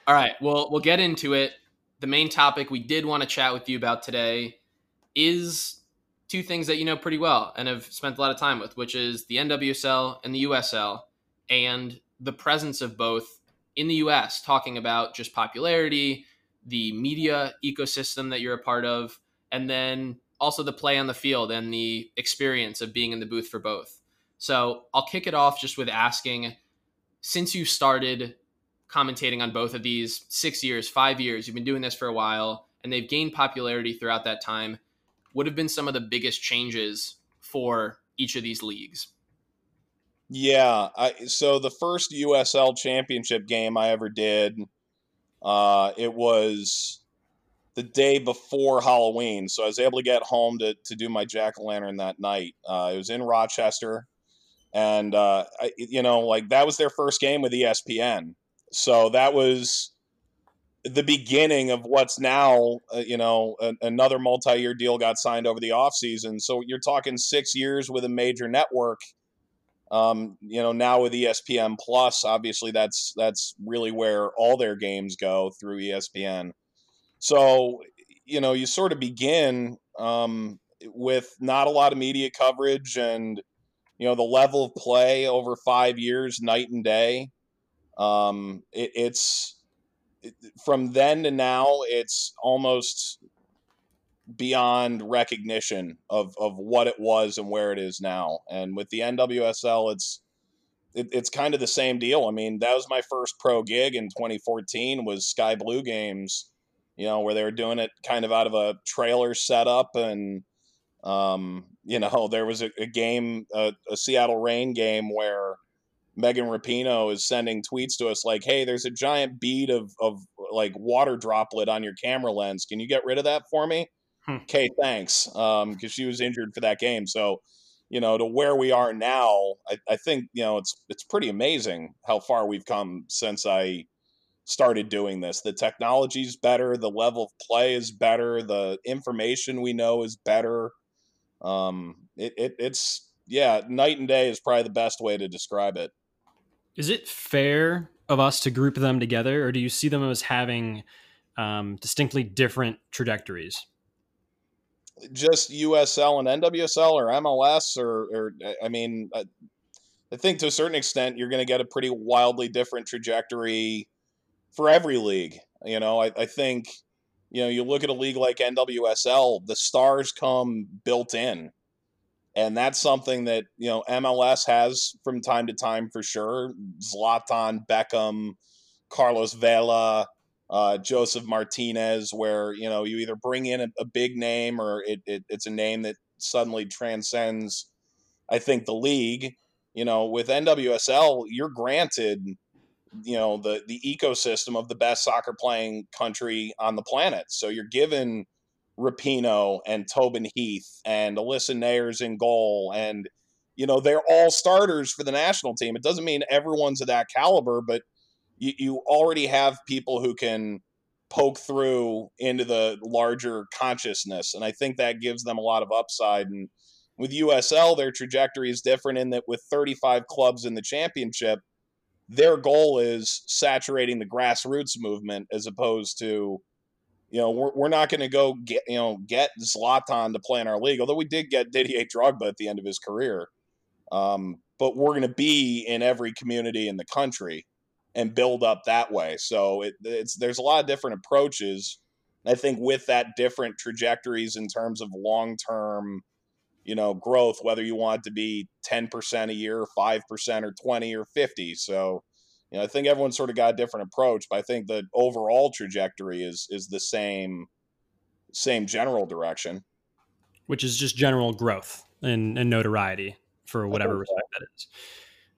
All right. Well, we'll get into it. The main topic we did want to chat with you about today is two things that you know pretty well and have spent a lot of time with, which is the NWSL and the USL, and the presence of both in the US, talking about just popularity, the media ecosystem that you're a part of, and then also the play on the field and the experience of being in the booth for both. So I'll kick it off just with asking since you started commentating on both of these six years, five years, you've been doing this for a while, and they've gained popularity throughout that time. What have been some of the biggest changes for each of these leagues? yeah, I so the first USL championship game I ever did, uh, it was the day before Halloween, so I was able to get home to to do my jack o' lantern that night. Uh, it was in Rochester, and uh, I, you know, like that was their first game with ESPN, so that was the beginning of what's now, uh, you know, a, another multi-year deal got signed over the offseason. So you're talking six years with a major network. Um, you know, now with ESPN Plus, obviously that's that's really where all their games go through ESPN. So, you know, you sort of begin um, with not a lot of media coverage and you know the level of play over five years, night and day. Um, it, it's from then to now, it's almost beyond recognition of of what it was and where it is now. And with the NWSL, it's it, it's kind of the same deal. I mean, that was my first pro gig in 2014 was Sky Blue Games, you know, where they were doing it kind of out of a trailer setup and um, you know, [laughs] there was a, a game, a, a Seattle Reign game where Megan Rapinoe is sending tweets to us like, "Hey, there's a giant bead of of like water droplet on your camera lens. Can you get rid of that for me?" Hmm. Okay, thanks. Um, because she was injured for that game. So, you know, to where we are now, I, I think you know it's it's pretty amazing how far we've come since I started doing this. The technology's better, the level of play is better, the information we know is better. Um, it, it it's yeah, night and day is probably the best way to describe it. Is it fair of us to group them together, or do you see them as having um, distinctly different trajectories? Just USL and NWSL, or MLS, or, or I mean, I, think to a certain extent you're going to get a pretty wildly different trajectory for every league. You know, I, I think you know you look at a league like NWSL, the stars come built in and that's something that you know MLS has from time to time for sure. Zlatan, Beckham, Carlos Vela, uh, Josef Martinez, where you know you either bring in a, a big name or it, it, it's a name that suddenly transcends. I think the league, you know, with NWSL, you're granted, you know, the the ecosystem of the best soccer playing country on the planet. So you're given Rapinoe and Tobin Heath and Alyssa Naeher in goal. And, you know, they're all starters for the national team. It doesn't mean everyone's of that caliber, but you, you already have people who can poke through into the larger consciousness. And I think that gives them a lot of upside. And with USL, their trajectory is different in that with 35 clubs in the championship, their goal is saturating the grassroots movement as opposed to you know, we're, we're not going to go get, you know, get Zlatan to play in our league, although we did get Didier Drogba at the end of his career. Um, but we're going to be in every community in the country and build up that way. So it, it's there's a lot of different approaches. I think with that different trajectories in terms of long term, you know, growth, whether you want to be 10% a year, 5% or 20 or 50. So you know, I think everyone's sort of got a different approach, but I think the overall trajectory is is the same same general direction. Which is just general growth and, and notoriety for whatever respect that is.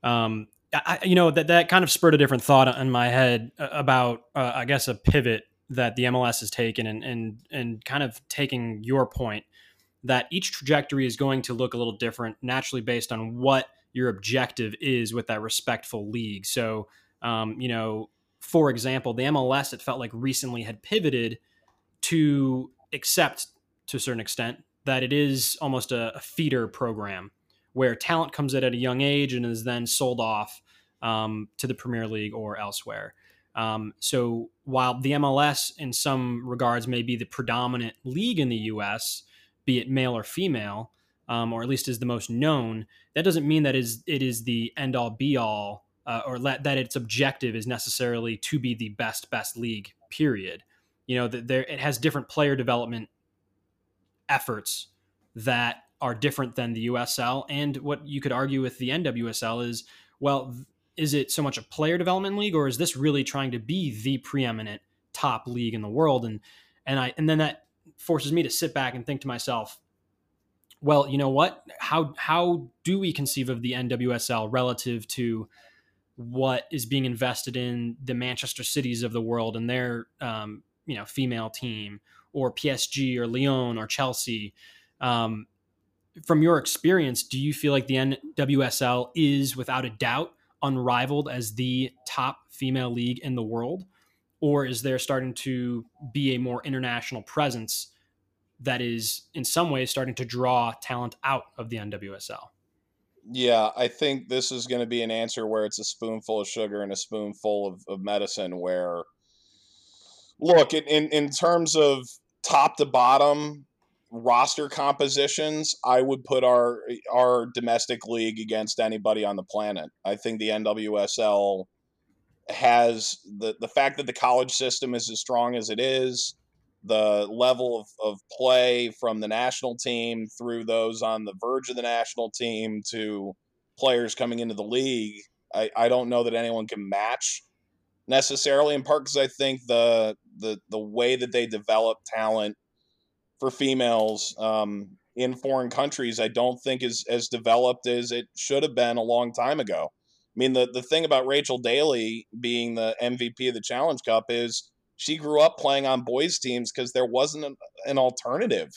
Um, I, you know that that kind of spurred a different thought in my head uh, about, uh, I guess, a pivot that the MLS has taken, and and and kind of taking your point that each trajectory is going to look a little different naturally based on what your objective is with that respectful league. So, um, you know, for example, the MLS, it felt like recently had pivoted to accept to a certain extent that it is almost a, a feeder program where talent comes in at a young age and is then sold off um, to the Premier League or elsewhere. Um, so while the MLS, in some regards, may be the predominant league in the U.S., be it male or female, um, or at least is the most known, that doesn't mean that is it is the end all be all, uh, or let, that its objective is necessarily to be the best best league. Period. You know that there it has different player development efforts that are different than the USL, and what you could argue with the NWSL is well. Is it so much a player development league, or is this really trying to be the preeminent top league in the world? And and I and then that forces me to sit back and think to myself, well, you know what? How how do we conceive of the NWSL relative to what is being invested in the Manchester Cities of the world and their um, you know female team, or PSG or Lyon or Chelsea? Um, from your experience, do you feel like the NWSL is without a doubt unrivaled as the top female league in the world? or is there starting to be a more international presence that is in some ways starting to draw talent out of the NWSL? Yeah, I think this is going to be an answer where it's a spoonful of sugar and a spoonful of, of medicine. Where, look, in, in, in terms of top to bottom roster compositions, I would put our our domestic league against anybody on the planet. I think the NWSL has the the fact that the college system is as strong as it is, the level of, of play from the national team through those on the verge of the national team to players coming into the league, I, I don't know that anyone can match necessarily in part because I think the the the way that they develop talent for females um, in foreign countries I don't think is as developed as it should have been a long time ago. I mean the the thing about Rachel Daly being the MVP of the Challenge Cup is she grew up playing on boys teams because there wasn't an, an alternative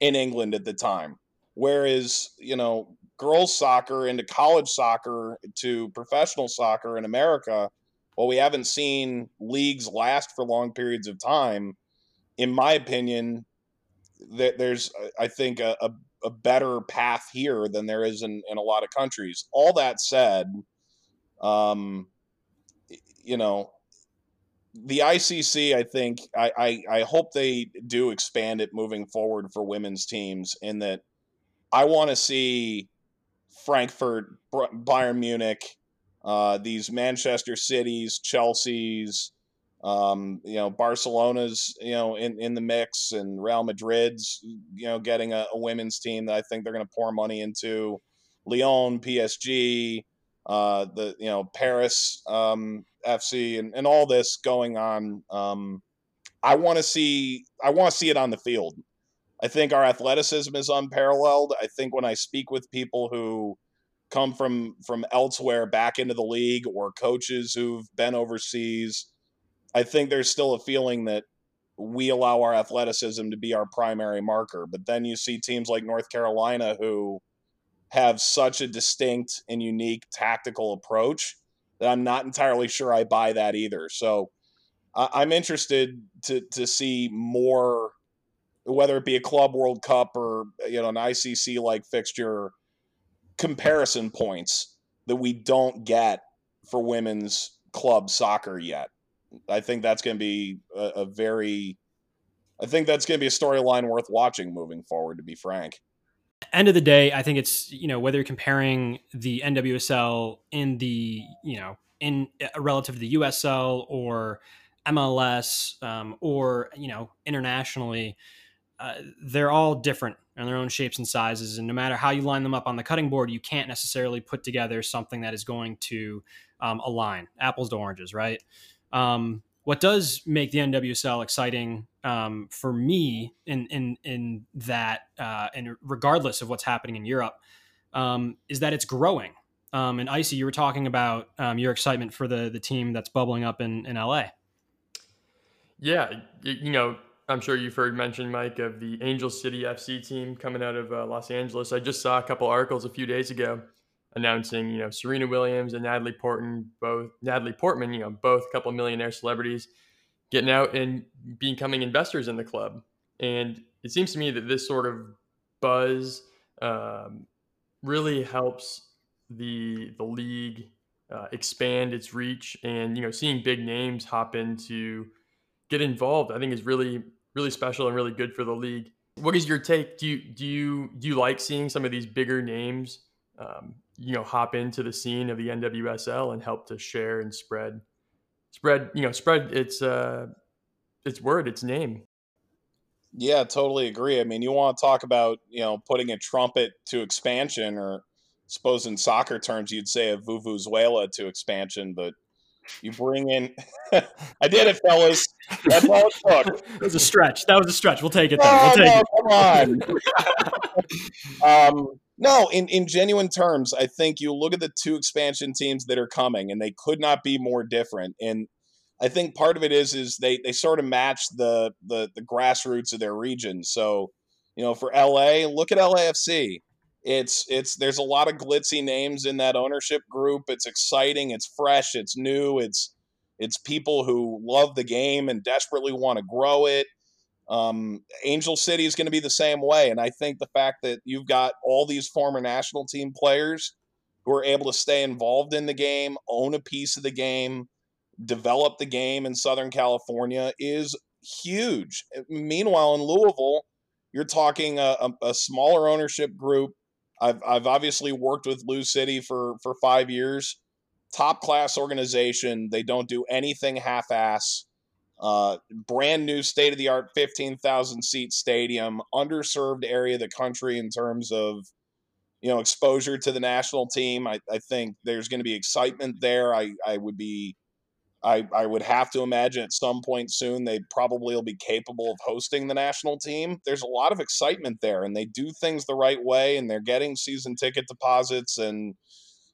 in England at the time. Whereas, you know, girls soccer into college soccer to professional soccer in America, well, we haven't seen leagues last for long periods of time. In my opinion, there's, I think, a, a, a, better path here than there is in, in a lot of countries. All that said, um, you know, the ICC, I think, I, I, I hope they do expand it moving forward for women's teams. In that, I want to see Frankfurt, Bayern Munich, uh, these Manchester cities, Chelsea's, um, you know, Barcelona's, you know, in, in the mix, and Real Madrid's, you know, getting a, a women's team that I think they're going to pour money into. Lyon, PSG, uh, the you know Paris um, FC and, and all this going on. Um, I want to see I want to see it on the field. I think our athleticism is unparalleled. I think when I speak with people who come from from elsewhere back into the league or coaches who've been overseas, I think there's still a feeling that we allow our athleticism to be our primary marker. But then you see teams like North Carolina who have such a distinct and unique tactical approach that I'm not entirely sure I buy that either. So I'm interested to to see more, whether it be a Club World Cup or you know an ICC like fixture, comparison points that we don't get for women's club soccer yet. I think that's going to be a, a very, I think that's going to be a storyline worth watching moving forward. To be frank end of the day, I think it's you know whether you're comparing the NWSL in the you know in uh, relative to the USL or MLS um, or you know internationally, uh, they're all different in their own shapes and sizes, and no matter how you line them up on the cutting board, you can't necessarily put together something that is going to um, align apples to oranges, right? Um, what does make the NWSL exciting um, for me in in in that uh, and regardless of what's happening in Europe um, is that it's growing. Um, and Icy, you were talking about um, your excitement for the the team that's bubbling up in in LA. Yeah, you know, I'm sure you've heard mention, Mike, of the Angel City FC team coming out of uh, Los Angeles. I just saw a couple articles a few days ago announcing, you know, Serena Williams and Natalie Portman, both Natalie Portman, you know, both a couple millionaire celebrities getting out and becoming investors in the club. And it seems to me that this sort of buzz um, really helps the the league uh, expand its reach, and you know, seeing big names hop into get involved, I think is really really special and really good for the league. What is your take? Do you do you do you like seeing some of these bigger names, um, you know, hop into the scene of the NWSL and help to share and spread spread you know spread its uh its word its name. Yeah totally agree. I mean you want to talk about you know putting a trumpet to expansion or suppose in soccer terms you'd say a vuvuzela to expansion but you bring in [laughs] i did it fellas. That's all it took. [laughs] It was a stretch. That was a stretch. We'll take it then. we'll take no, it. come on. [laughs] Um no, in, in genuine terms, I think you look at the two expansion teams that are coming, and they could not be more different. And I think part of it is is they they sort of match the the the grassroots of their region. So, you know, for LA, look at LAFC. It's it's there's a lot of glitzy names in that ownership group. It's exciting, it's fresh, it's new, it's It's people who love the game and desperately want to grow it. Um, Angel City is going to be the same way. And I think the fact that you've got all these former national team players who are able to stay involved in the game, own a piece of the game, develop the game in Southern California is huge. Meanwhile, in Louisville, you're talking a, a, a smaller ownership group. I've, I've obviously worked with Lou City for, for five years. Top class organization. They don't do anything half ass. Uh, brand new state of the art 15,000 seat stadium, underserved area of the country in terms of you know exposure to the national team. I, I think there's going to be excitement there. I, I would be I, I would have to imagine at some point soon they probably will be capable of hosting the national team. There's a lot of excitement there, and they do things the right way, and they're getting season ticket deposits. And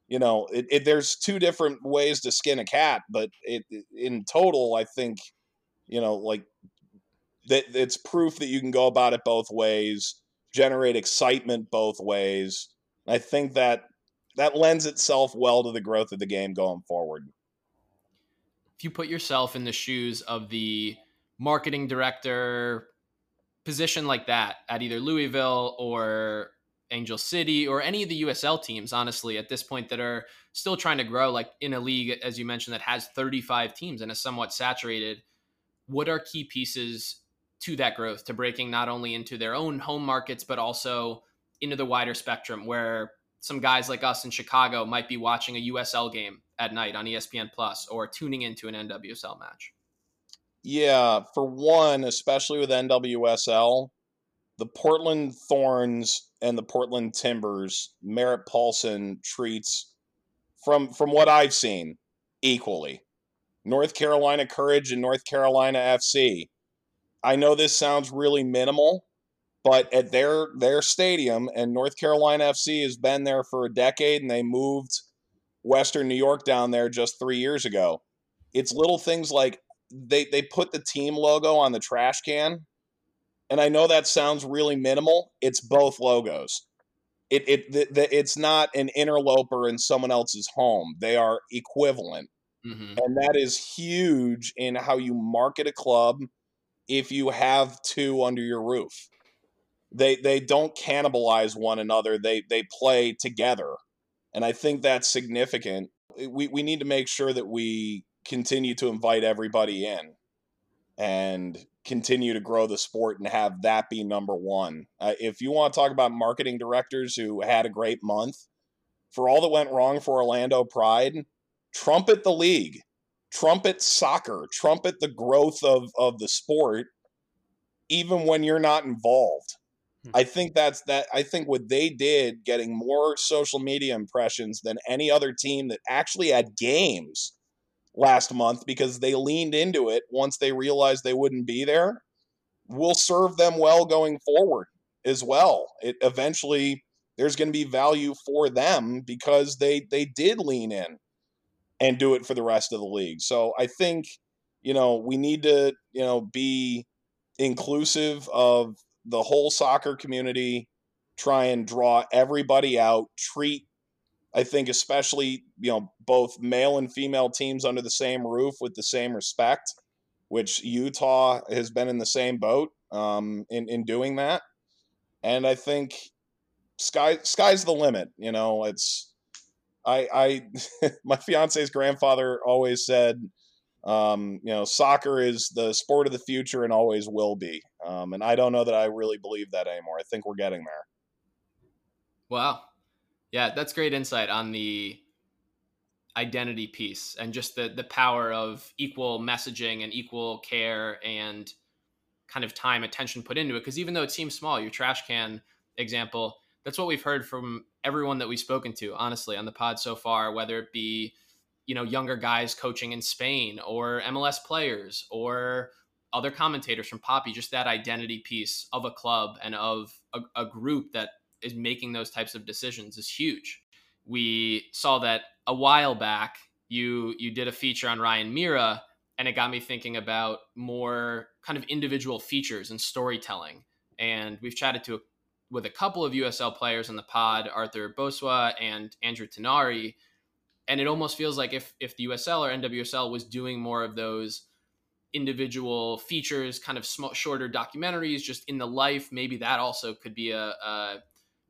you know, it, it, there's two different ways to skin a cat, but it, in total, I think you know, like that it's proof that you can go about it both ways, generate excitement both ways. I think that that lends itself well to the growth of the game going forward if you put yourself in the shoes of the marketing director position like that at either Louisville or Angel City or any of the USL teams, honestly, at this point that are still trying to grow, like in a league, as you mentioned, that has 35 teams and is somewhat saturated, what are key pieces to that growth, to breaking not only into their own home markets, but also into the wider spectrum where some guys like us in Chicago might be watching a USL game at night on ESPN Plus or tuning into an NWSL match? Yeah, for one, especially with NWSL, the Portland Thorns and the Portland Timbers, Merritt Paulson treats from from what I've seen equally. North Carolina Courage and North Carolina FC. I know this sounds really minimal, but at their their stadium and North Carolina FC has been there for a decade and they moved Western New York down there just three years ago. It's little things like they they put the team logo on the trash can, and I know that sounds really minimal. It's both logos. It it the, the, it's not an interloper in someone else's home. They are equivalent, mm-hmm. and that is huge in how you market a club. If you have two under your roof, they they don't cannibalize one another. They they play together and I think that's significant. We, we need to make sure that we continue to invite everybody in and continue to grow the sport and have that be number one. Uh, if you want to talk about marketing directors who had a great month, for all that went wrong for Orlando Pride, trumpet the league, trumpet soccer, trumpet the growth of, of the sport, even when you're not involved. Hmm. I think that's that. I think what they did, getting more social media impressions than any other team that actually had games last month because they leaned into it once they realized they wouldn't be there, will serve them well going forward as well. It eventually there's going to be value for them because they they did lean in and do it for the rest of the league. So I think you know we need to you know be inclusive of the whole soccer community, try and draw everybody out, treat I think especially, you know, both male and female teams under the same roof with the same respect, which Utah has been in the same boat um, in in doing that. And I think sky sky's the limit. You know, it's I I [laughs] my fiance's grandfather always said um, you know, soccer is the sport of the future and always will be. Um, and I don't know that I really believe that anymore. I think we're getting there. Wow. Yeah, that's great insight on the identity piece and just the the power of equal messaging and equal care and kind of time attention put into it because even though it seems small your trash can example that's what we've heard from everyone that we've spoken to honestly on the pod so far whether it be you know younger guys coaching in Spain or MLS players or other commentators from Poppy just that identity piece of a club and of a, a, group that is making those types of decisions is huge. We saw that a while back you you did a feature on Ryan Mira, and it got me thinking about more kind of individual features and storytelling and we've chatted to with a couple of USL players in the pod Arthur Boswa and Andrew Tinari and it almost feels like if if the USL or NWSL was doing more of those individual features, kind of small, shorter documentaries, just in the life, maybe that also could be a, a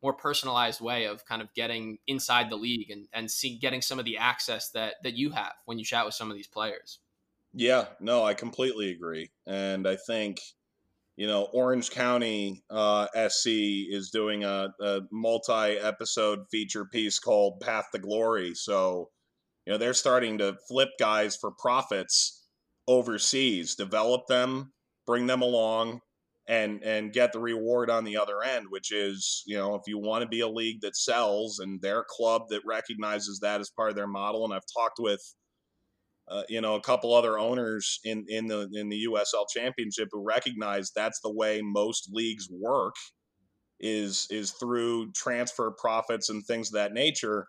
more personalized way of kind of getting inside the league and and see, getting some of the access that that you have when you chat with some of these players. Yeah, no, I completely agree, and I think you know Orange County uh, SC is doing a, a multi-episode feature piece called Path to Glory, so you know they're starting to flip guys for profits overseas, develop them, bring them along, and and get the reward on the other end, which is you know if you want to be a league that sells and their club that recognizes that as part of their model. And I've talked with uh, you know a couple other owners in in the in the USL Championship who recognize that's the way most leagues work is is through transfer profits and things of that nature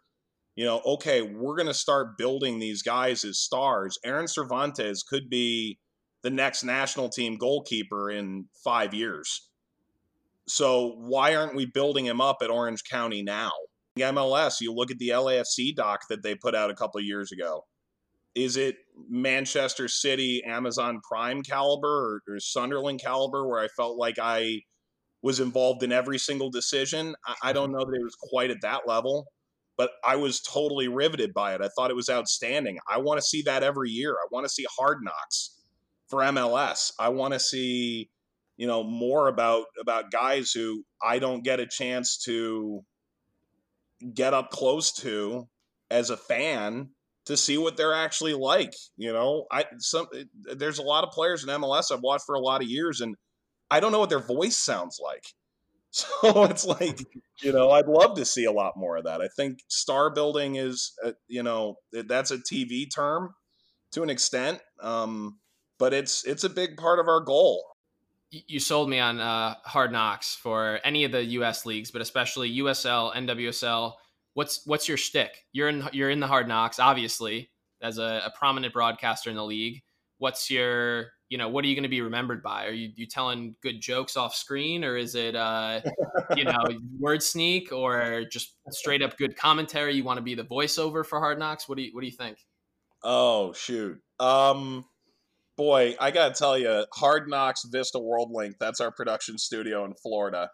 you know, okay, we're going to start building these guys as stars. Aaron Cervantes could be the next national team goalkeeper in five years. So why aren't we building him up at Orange County now? MLS, you look at the LAFC doc that they put out a couple of years ago. Is it Manchester City, Amazon Prime caliber, or, or Sunderland caliber, where I felt like I was involved in every single decision? I, I don't know that it was quite at that level but I was totally riveted by it. I thought it was outstanding. I want to see that every year. I want to see hard knocks for MLS. I want to see, you know, more about about guys who I don't get a chance to get up close to as a fan to see what they're actually like. You know, I some there's a lot of players in MLS I've watched for a lot of years and I don't know what their voice sounds like. [laughs] So it's like, you know, I'd love to see a lot more of that. I think star building is, a, you know, that's a TV term to an extent, um, but it's it's a big part of our goal. You sold me on uh, Hard Knocks for any of the U.S. leagues, but especially USL, NWSL. What's what's your shtick? You're in you're in the Hard Knocks, obviously, as a, a prominent broadcaster in the league. What's your you know, what are you going to be remembered by? Are you, you telling good jokes off screen or is it, uh, you know, [laughs] word sneak or just straight up good commentary? You want to be the voiceover for Hard Knocks? What do you, what do you think? Oh, shoot. Um, boy, I got to tell you, Hard Knocks Vista World Link, that's our production studio in Florida.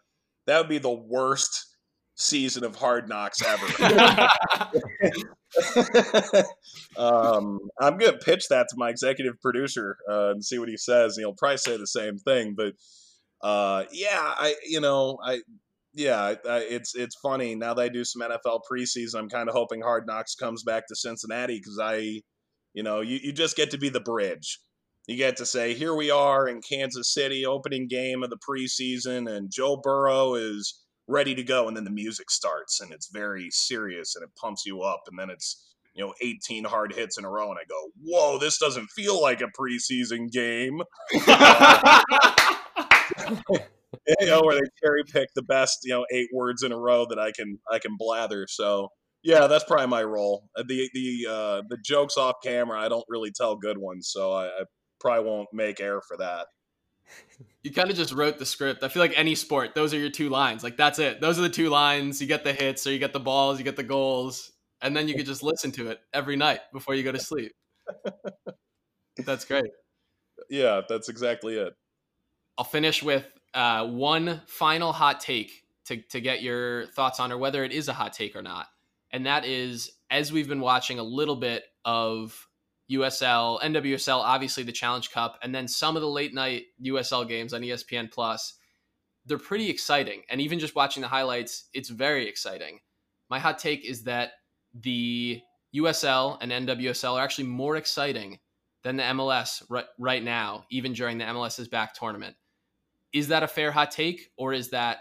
That would be the worst season of Hard Knocks ever. [laughs] [laughs] um, I'm gonna pitch that to my executive producer uh, and see what he says. And he'll probably say the same thing. But uh, yeah, I you know I yeah I, I, it's it's funny now that I do some NFL preseason. I'm kind of hoping Hard Knocks comes back to Cincinnati because I you know you, you just get to be the bridge. You get to say, here we are in Kansas City, opening game of the preseason, and Joe Burrow is ready to go and then the music starts and it's very serious and it pumps you up and then it's you know 18 hard hits in a row and i go whoa this doesn't feel like a preseason game. [laughs] You know where they cherry pick the best you know eight words in a row that i can i can blather so yeah that's probably my role. Uh, the the uh the jokes off camera i don't really tell good ones so i, I probably won't make air for that you kind of just wrote the script. I feel like any sport, those are your two lines. Like that's it. Those are the two lines. You get the hits or you get the balls, you get the goals, and then you could just listen to it every night before you go to sleep. [laughs] that's great. Yeah, that's exactly it. I'll finish with uh, one final hot take to, to get your thoughts on, or whether it is a hot take or not. And that is, as we've been watching a little bit of USL, NWSL, obviously the Challenge Cup, and then some of the late night USL games on ESPN Plus. They're pretty exciting. And even just watching the highlights, it's very exciting. My hot take is that the USL and NWSL are actually more exciting than the MLS right, right now, even during the MLS's back tournament. Is that a fair hot take, or is that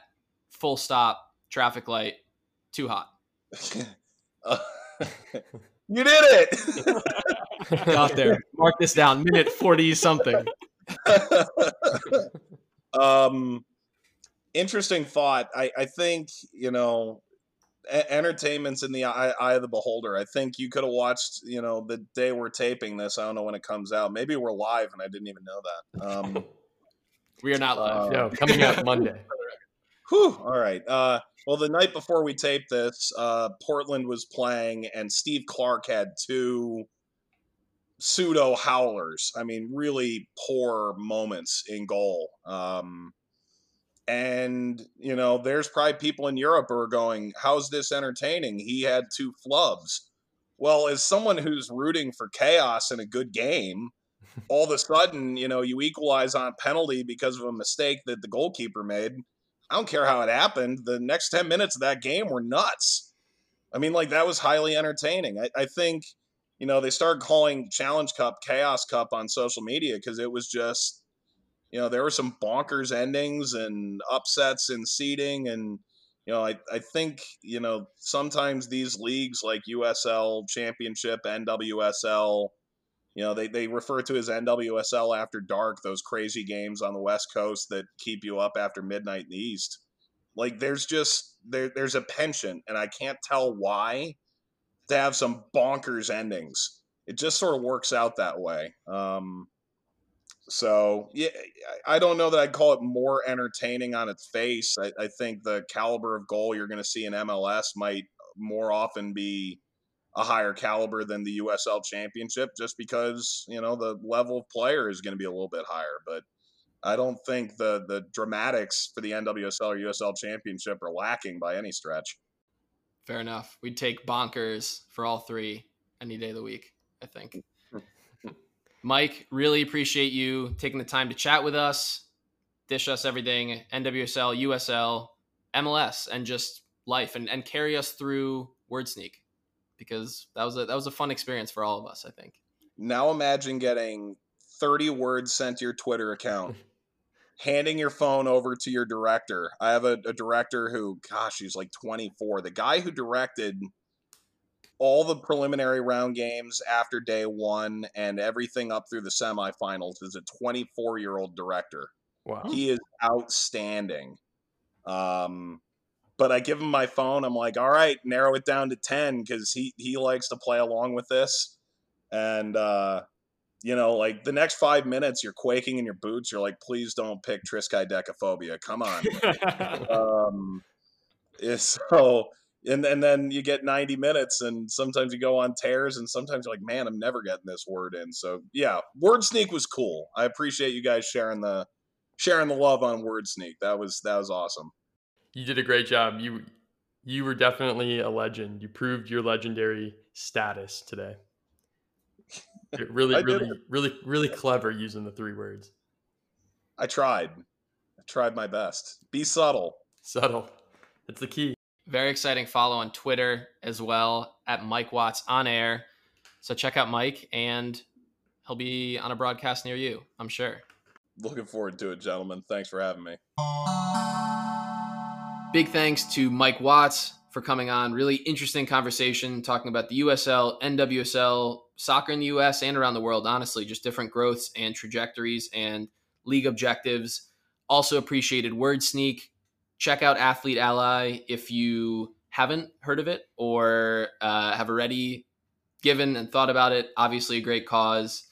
full stop traffic light too hot? uh, [laughs] you did it. [laughs] Got there. Mark this down. Minute 40 something. [laughs] um, interesting thought. I, I think, you know, a- entertainment's in the eye, eye, of the beholder. I think you could have watched, you know, the day we're taping this. I don't know when it comes out. Maybe we're live and I didn't even know that. Um, [laughs] we are not live. Uh, no, coming out [laughs] Monday. Whew. All right. Uh, well, the night before we taped this, uh, Portland was playing, and Steve Clark had two pseudo howlers. I mean, really poor moments in goal. Um, and you know, there's probably people in Europe who are going, "How's this entertaining?" He had two flubs. Well, as someone who's rooting for chaos in a good game, all of a sudden, you know, you equalize on penalty because of a mistake that the goalkeeper made. I don't care how it happened. The next 10 minutes of that game were nuts. I mean, like, that was highly entertaining. I, I think, you know, they started calling Challenge Cup Chaos Cup on social media because it was just, you know, there were some bonkers endings and upsets in seeding. And, you know, I, I think, you know, sometimes these leagues like USL Championship, NWSL, you know, they, they refer to as NWSL after dark, those crazy games on the West Coast that keep you up after midnight in the East. Like there's just there there's a penchant, and I can't tell why, to have some bonkers endings. It just sort of works out that way. Um, so yeah, I don't know that I'd call it more entertaining on its face. I, I think the caliber of goal you're going to see in MLS might more often be a higher caliber than the USL championship just because, you know, the level of player is going to be a little bit higher. But I don't think the the dramatics for the NWSL or USL championship are lacking by any stretch. Fair enough. We'd take bonkers for all three any day of the week, I think. [laughs] Mike, really appreciate you taking the time to chat with us, dish us everything NWSL, USL, MLS, and just life and, and carry us through WordSneak because that was a that was a fun experience for all of us. I think. Now imagine getting 30 words sent to your Twitter account, [laughs] handing your phone over to your director. I have a, a director who, gosh, he's like 24. The guy who directed all the preliminary round games after day one and everything up through the semifinals is a 24 year old director. Wow. He is outstanding. Um, but I give him my phone. I'm like, all right, narrow it down to 10 because he, he likes to play along with this. And, uh, you know, like the next five minutes, you're quaking in your boots. You're like, please don't pick triskaidekaphobia. Come on. [laughs] um, so, and, and then you get 90 minutes, and sometimes you go on tears, and sometimes you're like, man, I'm never getting this word in. So, yeah, Word Sneak was cool. I appreciate you guys sharing the sharing the love on Word Sneak. That was that was awesome you did a great job. You you were definitely a legend. You proved your legendary status today. You're really, really, really, really clever using the three words. I tried. I tried my best. Be subtle. Subtle. That's the key. Very exciting follow on Twitter as well at Mike Watts on air. So check out Mike and he'll be on a broadcast near you, I'm sure. Looking forward to it, gentlemen. Thanks for having me. Big thanks to Mike Watts for coming on. Really interesting conversation talking about the USL, NWSL, soccer in the US and around the world, honestly, just different growths and trajectories and league objectives. Also appreciated Word Sneak. Check out Athlete Ally if you haven't heard of it or uh, have already given and thought about it. Obviously, a great cause.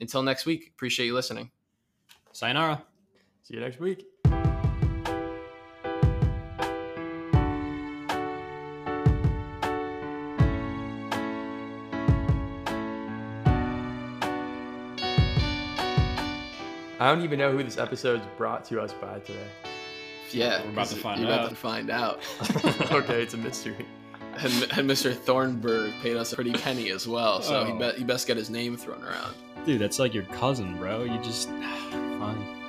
Until next week, appreciate you listening. Sayonara. See you next week. I don't even know who this episode's brought to us by today. Yeah, We're about to find you're out. about to find out. [laughs] okay, it's a mystery. and, and Mr. Thornburg paid us a pretty penny as well, so he Oh. bet he best get his name thrown around. Dude, that's like your cousin, bro. You just [sighs] fine.